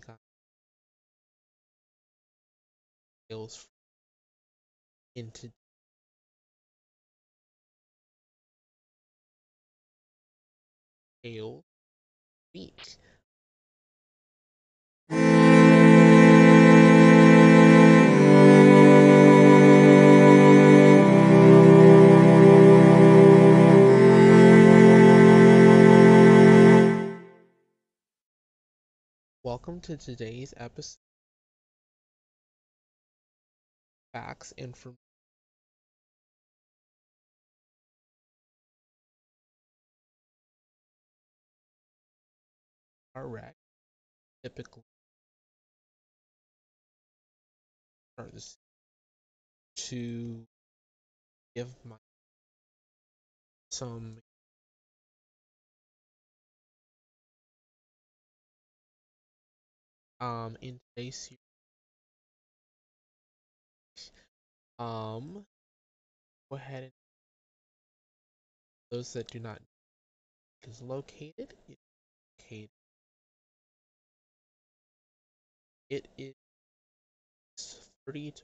guys? Tales into Tales Beach. Welcome to today's episode. Facts information. Correct. Typically, start this to give my some um in today's series. Um, go ahead and those that do not is located. It is located. It is thirty to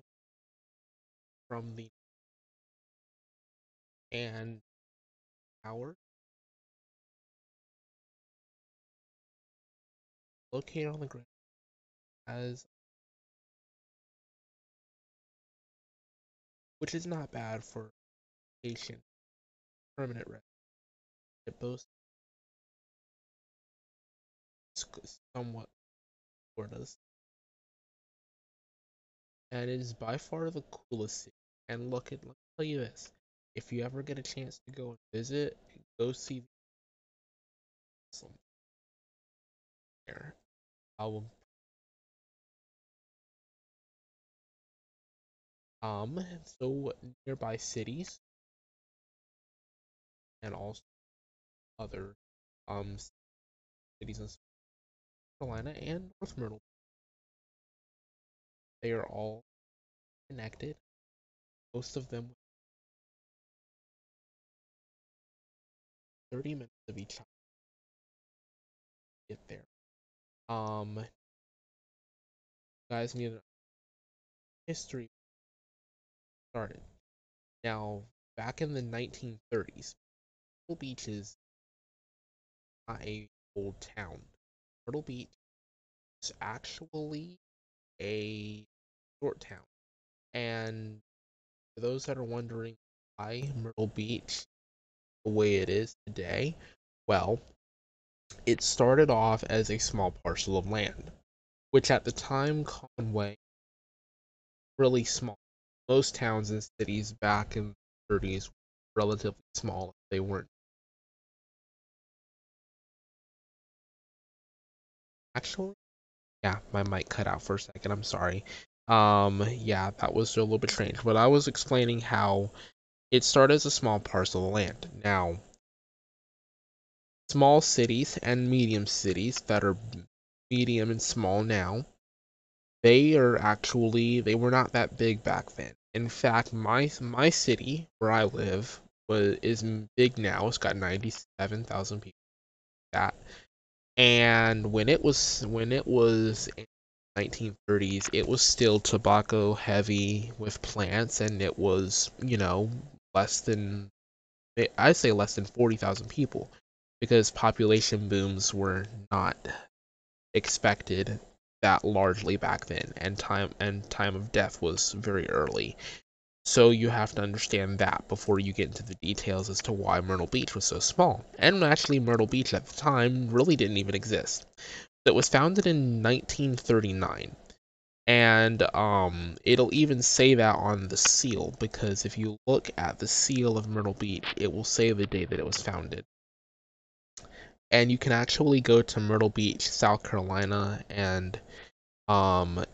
from the and hour located on the ground which is not bad for patient permanent resident. It boasts somewhat Florida's and it is by far the coolest city. And look at let me tell you this. If you ever get a chance to go and visit, go see there. I will um so nearby cities and also other um cities in South Carolina and North Myrtle. They are all connected. Most of them 30 minutes of each to get there. Um guys need a history started. Now back in the 1930s, Myrtle Beach is not a old town. Myrtle Beach is actually a short town. And for those that are wondering why Myrtle Beach the way it is today, well, it started off as a small parcel of land, which at the time Conway really small. Most towns and cities back in the 30s were relatively small. They weren't actually yeah, my mic cut out for a second. I'm sorry. Um, yeah, that was a little bit strange. But I was explaining how it started as a small parcel of land. Now, small cities and medium cities that are medium and small now, they are actually they were not that big back then. In fact, my my city where I live was is big now. It's got 97,000 people. That and when it was when it was in 1930s it was still tobacco heavy with plants and it was you know less than i'd say less than 40,000 people because population booms were not expected that largely back then and time and time of death was very early so you have to understand that before you get into the details as to why Myrtle Beach was so small. And actually, Myrtle Beach at the time really didn't even exist. It was founded in 1939. And um, it'll even say that on the seal because if you look at the seal of Myrtle Beach, it will say the day that it was founded. And you can actually go to Myrtle Beach, South Carolina, and um,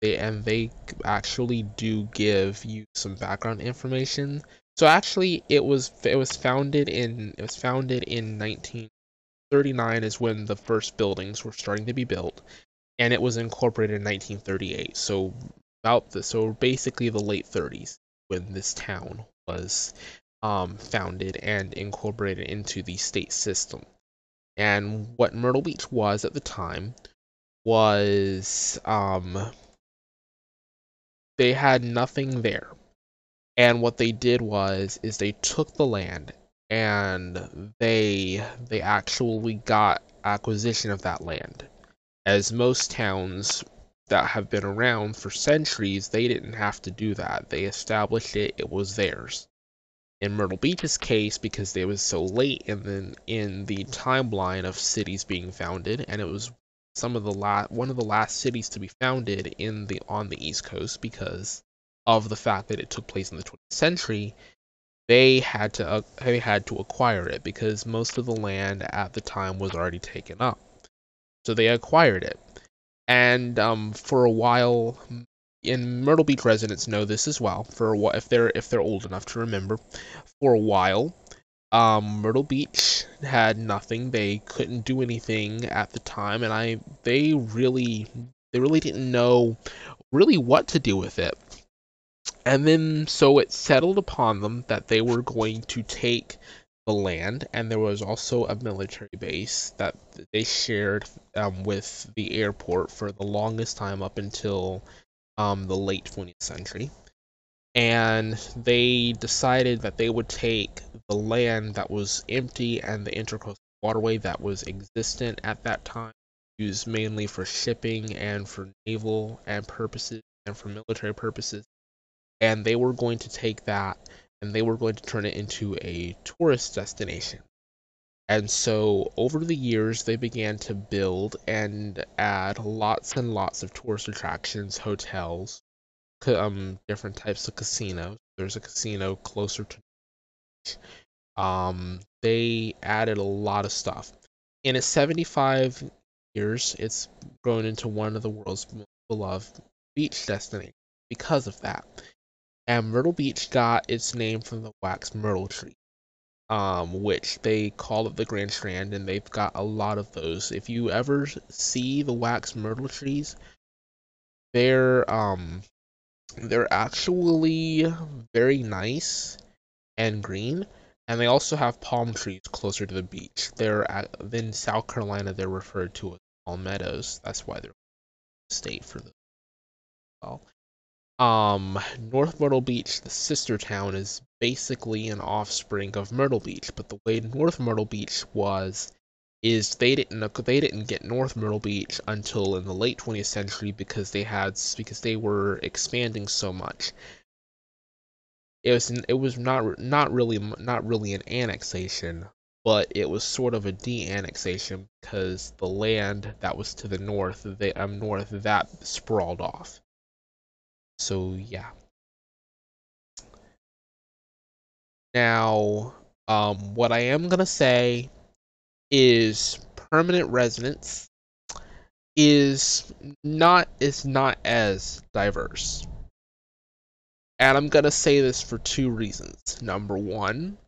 they and they actually do give you some background information. So actually, it was it was founded in it was founded in 1939 is when the first buildings were starting to be built, and it was incorporated in 1938. So about the so basically the late 30s when this town was um, founded and incorporated into the state system. And what Myrtle Beach was at the time was um they had nothing there. And what they did was is they took the land and they they actually got acquisition of that land. As most towns that have been around for centuries, they didn't have to do that. They established it, it was theirs. In Myrtle Beach's case, because they was so late in the in the timeline of cities being founded, and it was some of the la- one of the last cities to be founded in the on the East Coast because of the fact that it took place in the 20th century, they had to uh, they had to acquire it because most of the land at the time was already taken up. So they acquired it. And um, for a while, in Myrtle Beach residents know this as well. For if they're if they're old enough to remember, for a while, um, Myrtle Beach had nothing. They couldn't do anything at the time, and I they really they really didn't know really what to do with it. And then so it settled upon them that they were going to take the land, and there was also a military base that they shared um, with the airport for the longest time up until um, the late 20th century. And they decided that they would take the land that was empty and the intercoastal waterway that was existent at that time, used mainly for shipping and for naval and purposes and for military purposes. And they were going to take that and they were going to turn it into a tourist destination. And so over the years, they began to build and add lots and lots of tourist attractions, hotels, um, different types of casinos. There's a casino closer to. Um, they added a lot of stuff. In its 75 years, it's grown into one of the world's most beloved beach destinations because of that and Myrtle Beach got its name from the wax myrtle tree, um, which they call it the Grand Strand, and they've got a lot of those. If you ever see the wax myrtle trees, they're um, they're actually very nice and green, and they also have palm trees closer to the beach. They're at, in South Carolina. They're referred to as palmettos. That's why they're state for the well. Um, North Myrtle Beach, the sister town, is basically an offspring of Myrtle Beach, but the way North Myrtle Beach was is they didn't they didn't get North Myrtle Beach until in the late 20th century because they had because they were expanding so much. It was it was not not really not really an annexation, but it was sort of a de-annexation because the land that was to the north, um north that sprawled off. So yeah. Now, um, what I am gonna say is permanent residence is not is not as diverse. And I'm gonna say this for two reasons. Number one,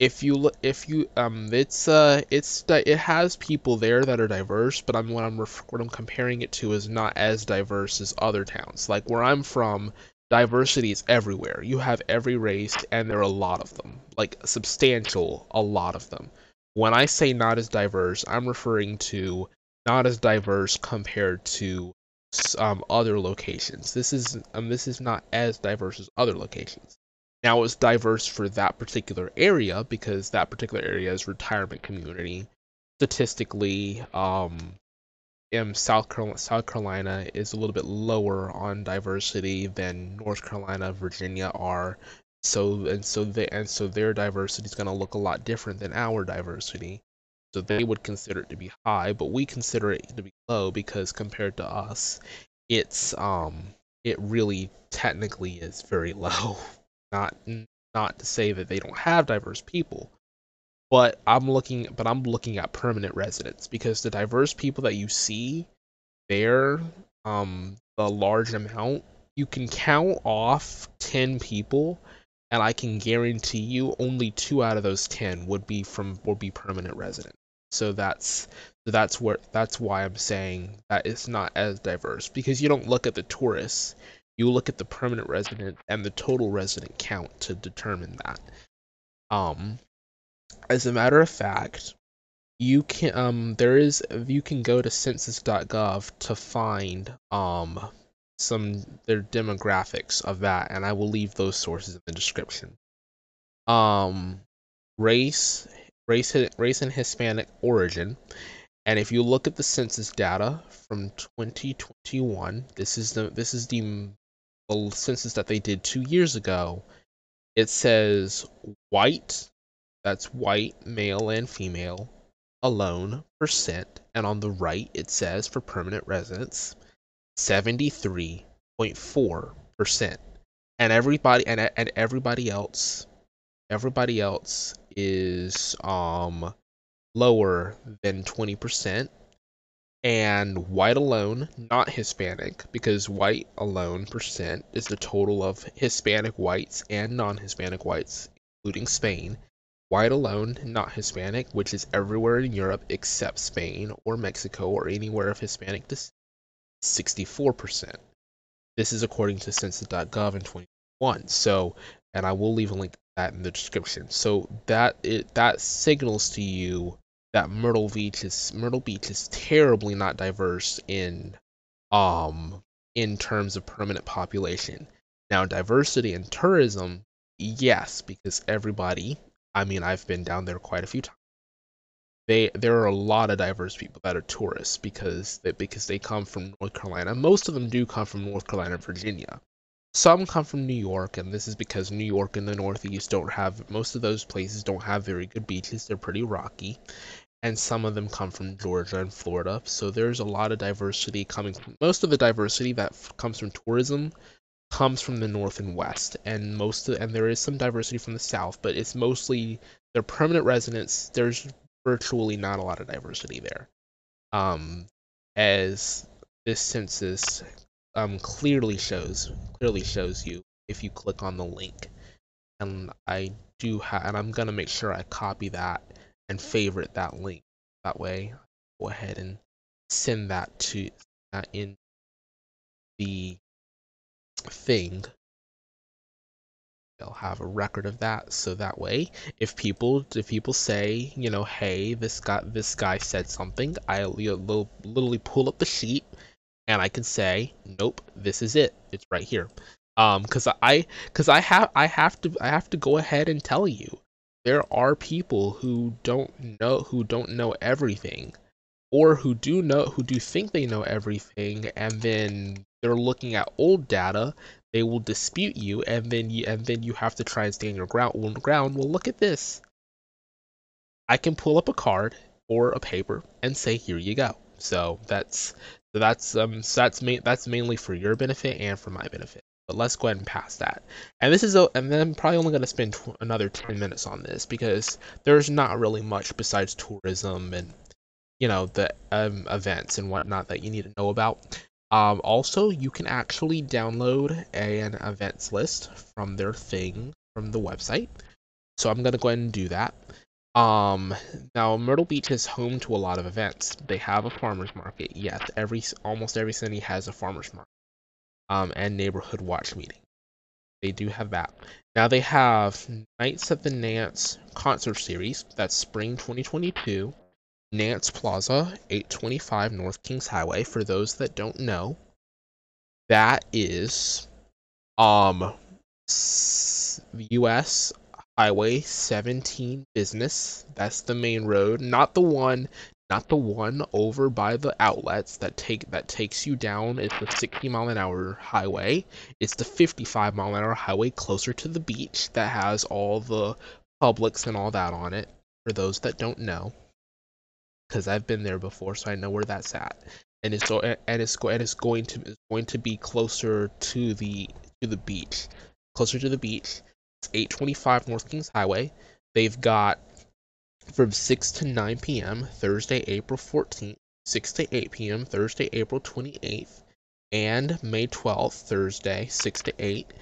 if you look if you um it's uh it's it has people there that are diverse but i'm what i'm what i'm comparing it to is not as diverse as other towns. Like where i'm from diversity is everywhere. You have every race and there are a lot of them. Like substantial a lot of them. When i say not as diverse i'm referring to not as diverse compared to um, other locations this is um, this is not as diverse as other locations now it's diverse for that particular area because that particular area is retirement community. Statistically, um, in South Carolina, South Carolina is a little bit lower on diversity than North Carolina, Virginia are. So and so they and so their diversity is going to look a lot different than our diversity. So they would consider it to be high, but we consider it to be low because compared to us, it's um it really technically is very low. Not not to say that they don't have diverse people, but I'm looking but I'm looking at permanent residents because the diverse people that you see there, um, the large amount, you can count off 10 people and I can guarantee you only two out of those 10 would be from would be permanent residents. So that's so that's where that's why I'm saying that it's not as diverse because you don't look at the tourists you look at the permanent resident and the total resident count to determine that. Um, as a matter of fact, you can um there is you can go to census.gov to find um some their demographics of that and I will leave those sources in the description. Um race race race and Hispanic origin. And if you look at the census data from 2021 this is the this is the, census that they did 2 years ago. It says white that's white male and female alone percent, and on the right it says for permanent residents 73.4%. And everybody and, and everybody else everybody else is um lower than 20% and white alone, not Hispanic, because white alone percent is the total of Hispanic whites and non Hispanic whites, including Spain, White alone, not Hispanic, which is everywhere in Europe except Spain or Mexico or anywhere of Hispanic descent, 64%. This is according to census.gov in 2021. So, and I will leave a link that in the description. So that it that signals to you that Myrtle Beach is Myrtle Beach is terribly not diverse in um in terms of permanent population. Now, diversity in tourism, yes, because everybody I mean, I've been down there quite a few times. They there are a lot of diverse people that are tourists because they, because they come from North Carolina. Most of them do come from North Carolina and Virginia. Some come from New York, and this is because New York and the Northeast don't have most of those places don't have very good beaches. They're pretty rocky, and some of them come from Georgia and Florida. So there's a lot of diversity coming. Most of the diversity that f- comes from tourism comes from the north and west, and most of, and there is some diversity from the south, but it's mostly their permanent residents. There's virtually not a lot of diversity there, um, as this census um, clearly shows clearly shows you if you click on the link. And I do have, and I'm gonna make sure I copy that and favorite that link. That way, go ahead and send that to that in the thing they'll have a record of that so that way if people if people say you know hey this guy this guy said something i'll literally pull up the sheet and i can say nope this is it it's right here um because i because i have i have to i have to go ahead and tell you there are people who don't know who don't know everything or who do know who do think they know everything and then they're looking at old data, they will dispute you, and then you and then you have to try and stand your ground. Well, ground. Well, look at this. I can pull up a card or a paper and say, "Here you go." So that's that's um so that's main that's mainly for your benefit and for my benefit. But let's go ahead and pass that. And this is a, and then I'm probably only going to spend tw- another 10 minutes on this because there's not really much besides tourism and you know the um, events and whatnot that you need to know about. Um, also, you can actually download an events list from their thing from the website. So I'm gonna go ahead and do that. Um, now Myrtle Beach is home to a lot of events. They have a farmers market. Yes, every almost every city has a farmers market. Um, and neighborhood watch meeting. They do have that. Now they have Nights at the Nance concert series. That's spring 2022. Nance Plaza, 825 North Kings Highway. For those that don't know, that is um US Highway 17 business. That's the main road, not the one not the one over by the outlets that take that takes you down. It's the 60 mile an hour highway. It's the 55 mile an hour highway closer to the beach that has all the Publix and all that on it. For those that don't know because I've been there before, so I know where that's at. And it's and it's and it's going to it's going to be closer to the to the beach, closer to the beach. It's 825 North Kings Highway. They've got from 6 to 9 p.m. Thursday, April 14th, 6 to 8 p.m. Thursday, April 28th, and May 12th, Thursday, 6 to 8.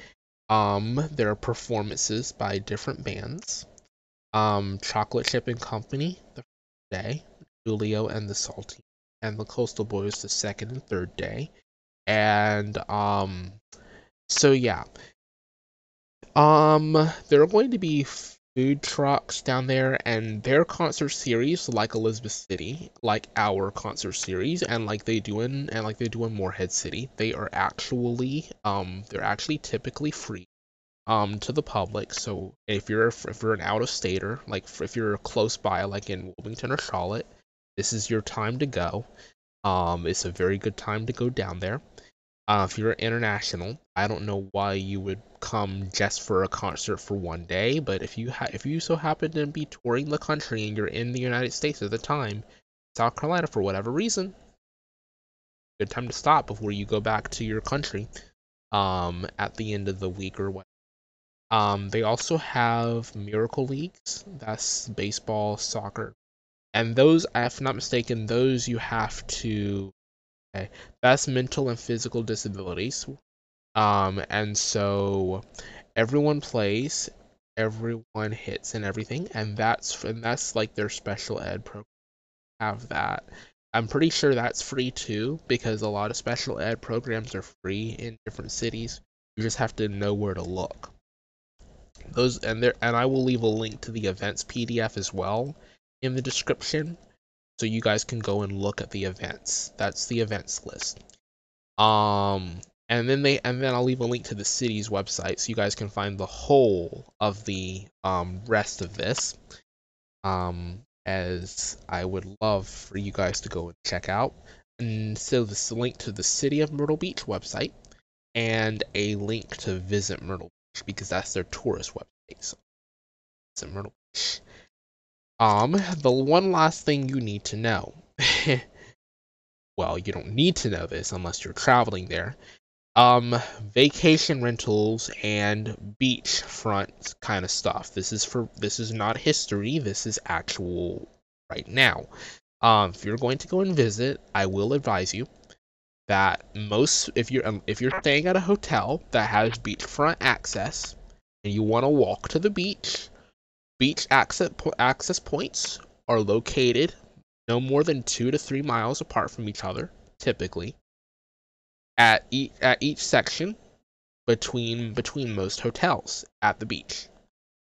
Um, there are performances by different bands. Um, Chocolate Chip and Company the first day. Julio and the Salty and the Coastal Boys the second and third day. And um so yeah. Um there are going to be food trucks down there, and their concert series, like Elizabeth City, like our concert series, and like they do in and like they do in Morehead City, they are actually um they're actually typically free um to the public. So if you're if you're an out of stater, like if you're close by, like in Wilmington or Charlotte, this is your time to go. Um, it's a very good time to go down there. Uh, if you're international, I don't know why you would come just for a concert for one day, but if you ha- if you so happen to be touring the country and you're in the United States at the time, South Carolina for whatever reason, good time to stop before you go back to your country um, at the end of the week or what. Um, they also have miracle leagues. That's baseball, soccer, and those, if I'm not mistaken, those you have to Okay, that's mental and physical disabilities. Um, and so everyone plays, everyone hits and everything, and that's and that's like their special ed program. Have that. I'm pretty sure that's free too, because a lot of special ed programs are free in different cities. You just have to know where to look. Those and there and I will leave a link to the events PDF as well in the description so you guys can go and look at the events. That's the events list. Um, and then they and then I'll leave a link to the city's website so you guys can find the whole of the um, rest of this. Um, as I would love for you guys to go and check out. And so this link to the City of Myrtle Beach website and a link to visit Myrtle Beach because that's their tourist website. So, visit Myrtle Beach. Um, the one last thing you need to know. well, you don't need to know this unless you're traveling there. Um, vacation rentals and beachfront kind of stuff. This is for this is not history. This is actual right now. Um, if you're going to go and visit, I will advise you that most if you're um, if you're staying at a hotel that has beachfront access and you want to walk to the beach, Beach access, points are located no more than two to three miles apart from each other, typically, at each, at each section between between most hotels at the beach.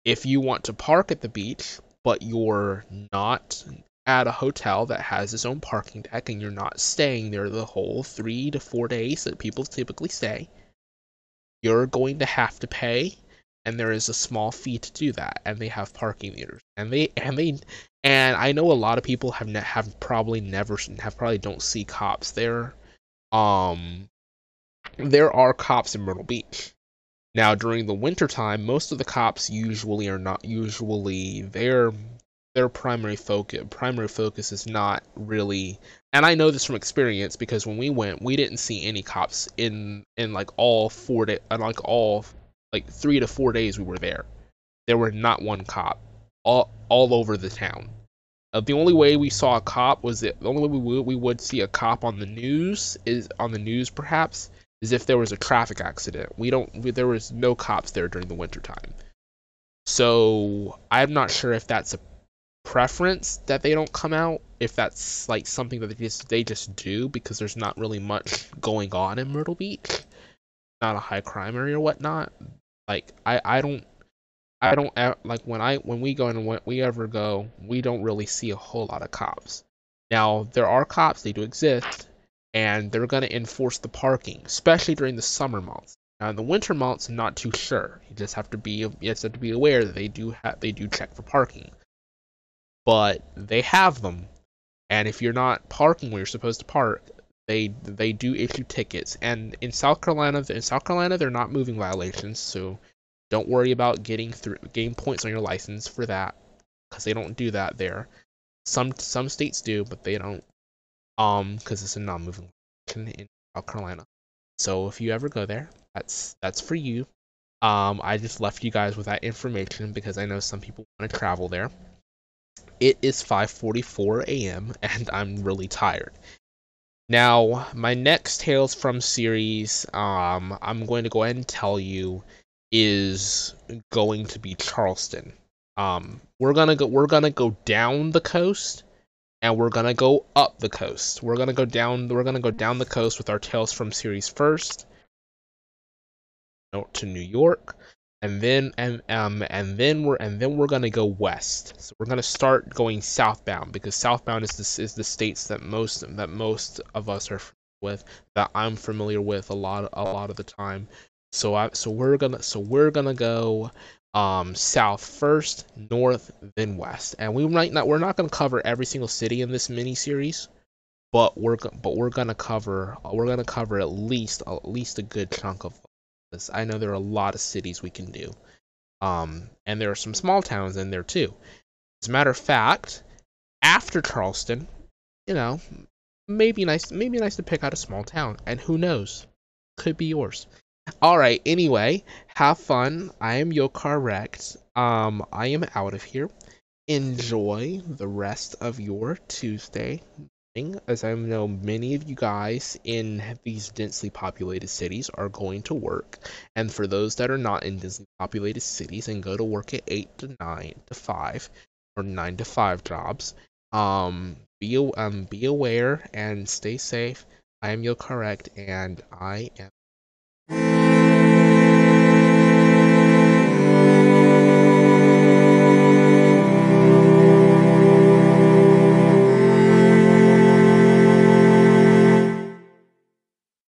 If you want to park at the beach, but you're not at a hotel that has its own parking deck and you're not staying there the whole three to four days that people typically stay, you're going to have to pay and there is a small fee to do that and they have parking meters and they and they and i know a lot of people have ne- have probably never have probably don't see cops there. Um there are cops in myrtle beach. Now during the winter time most of the cops usually are not usually their their primary focus primary focus is not really and i know this from experience because when we went we didn't see any cops in in like all four day like all like three to four days we were there, there were not one cop all all over the town. Uh, the only way we saw a cop was that the only way we would, we would see a cop on the news is on the news perhaps is if there was a traffic accident. We don't we, there was no cops there during the winter time. So I'm not sure if that's a preference that they don't come out, if that's like something that they just they just do because there's not really much going on in Myrtle Beach, not a high crime area or whatnot. Like I I don't I don't like when I when we go and when we ever go, we don't really see a whole lot of cops. Now there are cops, they do exist, and they're gonna enforce the parking, especially during the summer months. Now in the winter months, I'm not too sure. You just have to be you just have to be aware that they do have they do check for parking. But they have them, and if you're not parking where you're supposed to park, they they do issue tickets. And in South Carolina, in South Carolina, they're not moving violations, so don't worry about getting through game points on your license for that, because they don't do that there. Some some states do, but they don't, um, because it's a non-moving violation in South Carolina. So if you ever go there, that's that's for you. Um, I just left you guys with that information because I know some people want to travel there. It is 5:44 a.m. and I'm really tired. Now, my next Tales from series, um, I'm going to go ahead and tell you, is going to be Charleston. Um, we're gonna go. We're gonna go down the coast, and we're gonna go up the coast. We're gonna go down. We're gonna go down the coast with our Tales from series first, Out to New York, and then and um and then we're and then we're gonna go west. So we're gonna start going southbound because southbound is the is the states that most that most of us are with that I'm familiar with a lot a lot of the time. So I so we're gonna so we're gonna go um south first, north, then west, and we might not we're not gonna cover every single city in this mini series, but we're but we're gonna cover we're gonna cover at least at least a good chunk of this. I know there are a lot of cities we can do. Um, and there are some small towns in there too. As a matter of fact, after Charleston, you know, maybe nice, maybe nice to pick out a small town, and who knows, could be yours. All right. Anyway, have fun. I am Yokar Rex. Um, I am out of here. Enjoy the rest of your Tuesday as I know many of you guys in these densely populated cities are going to work. And for those that are not in densely populated cities and go to work at 8 to 9 to 5 or 9 to 5 jobs, um, be, um, be aware and stay safe. I am your Correct, and I am.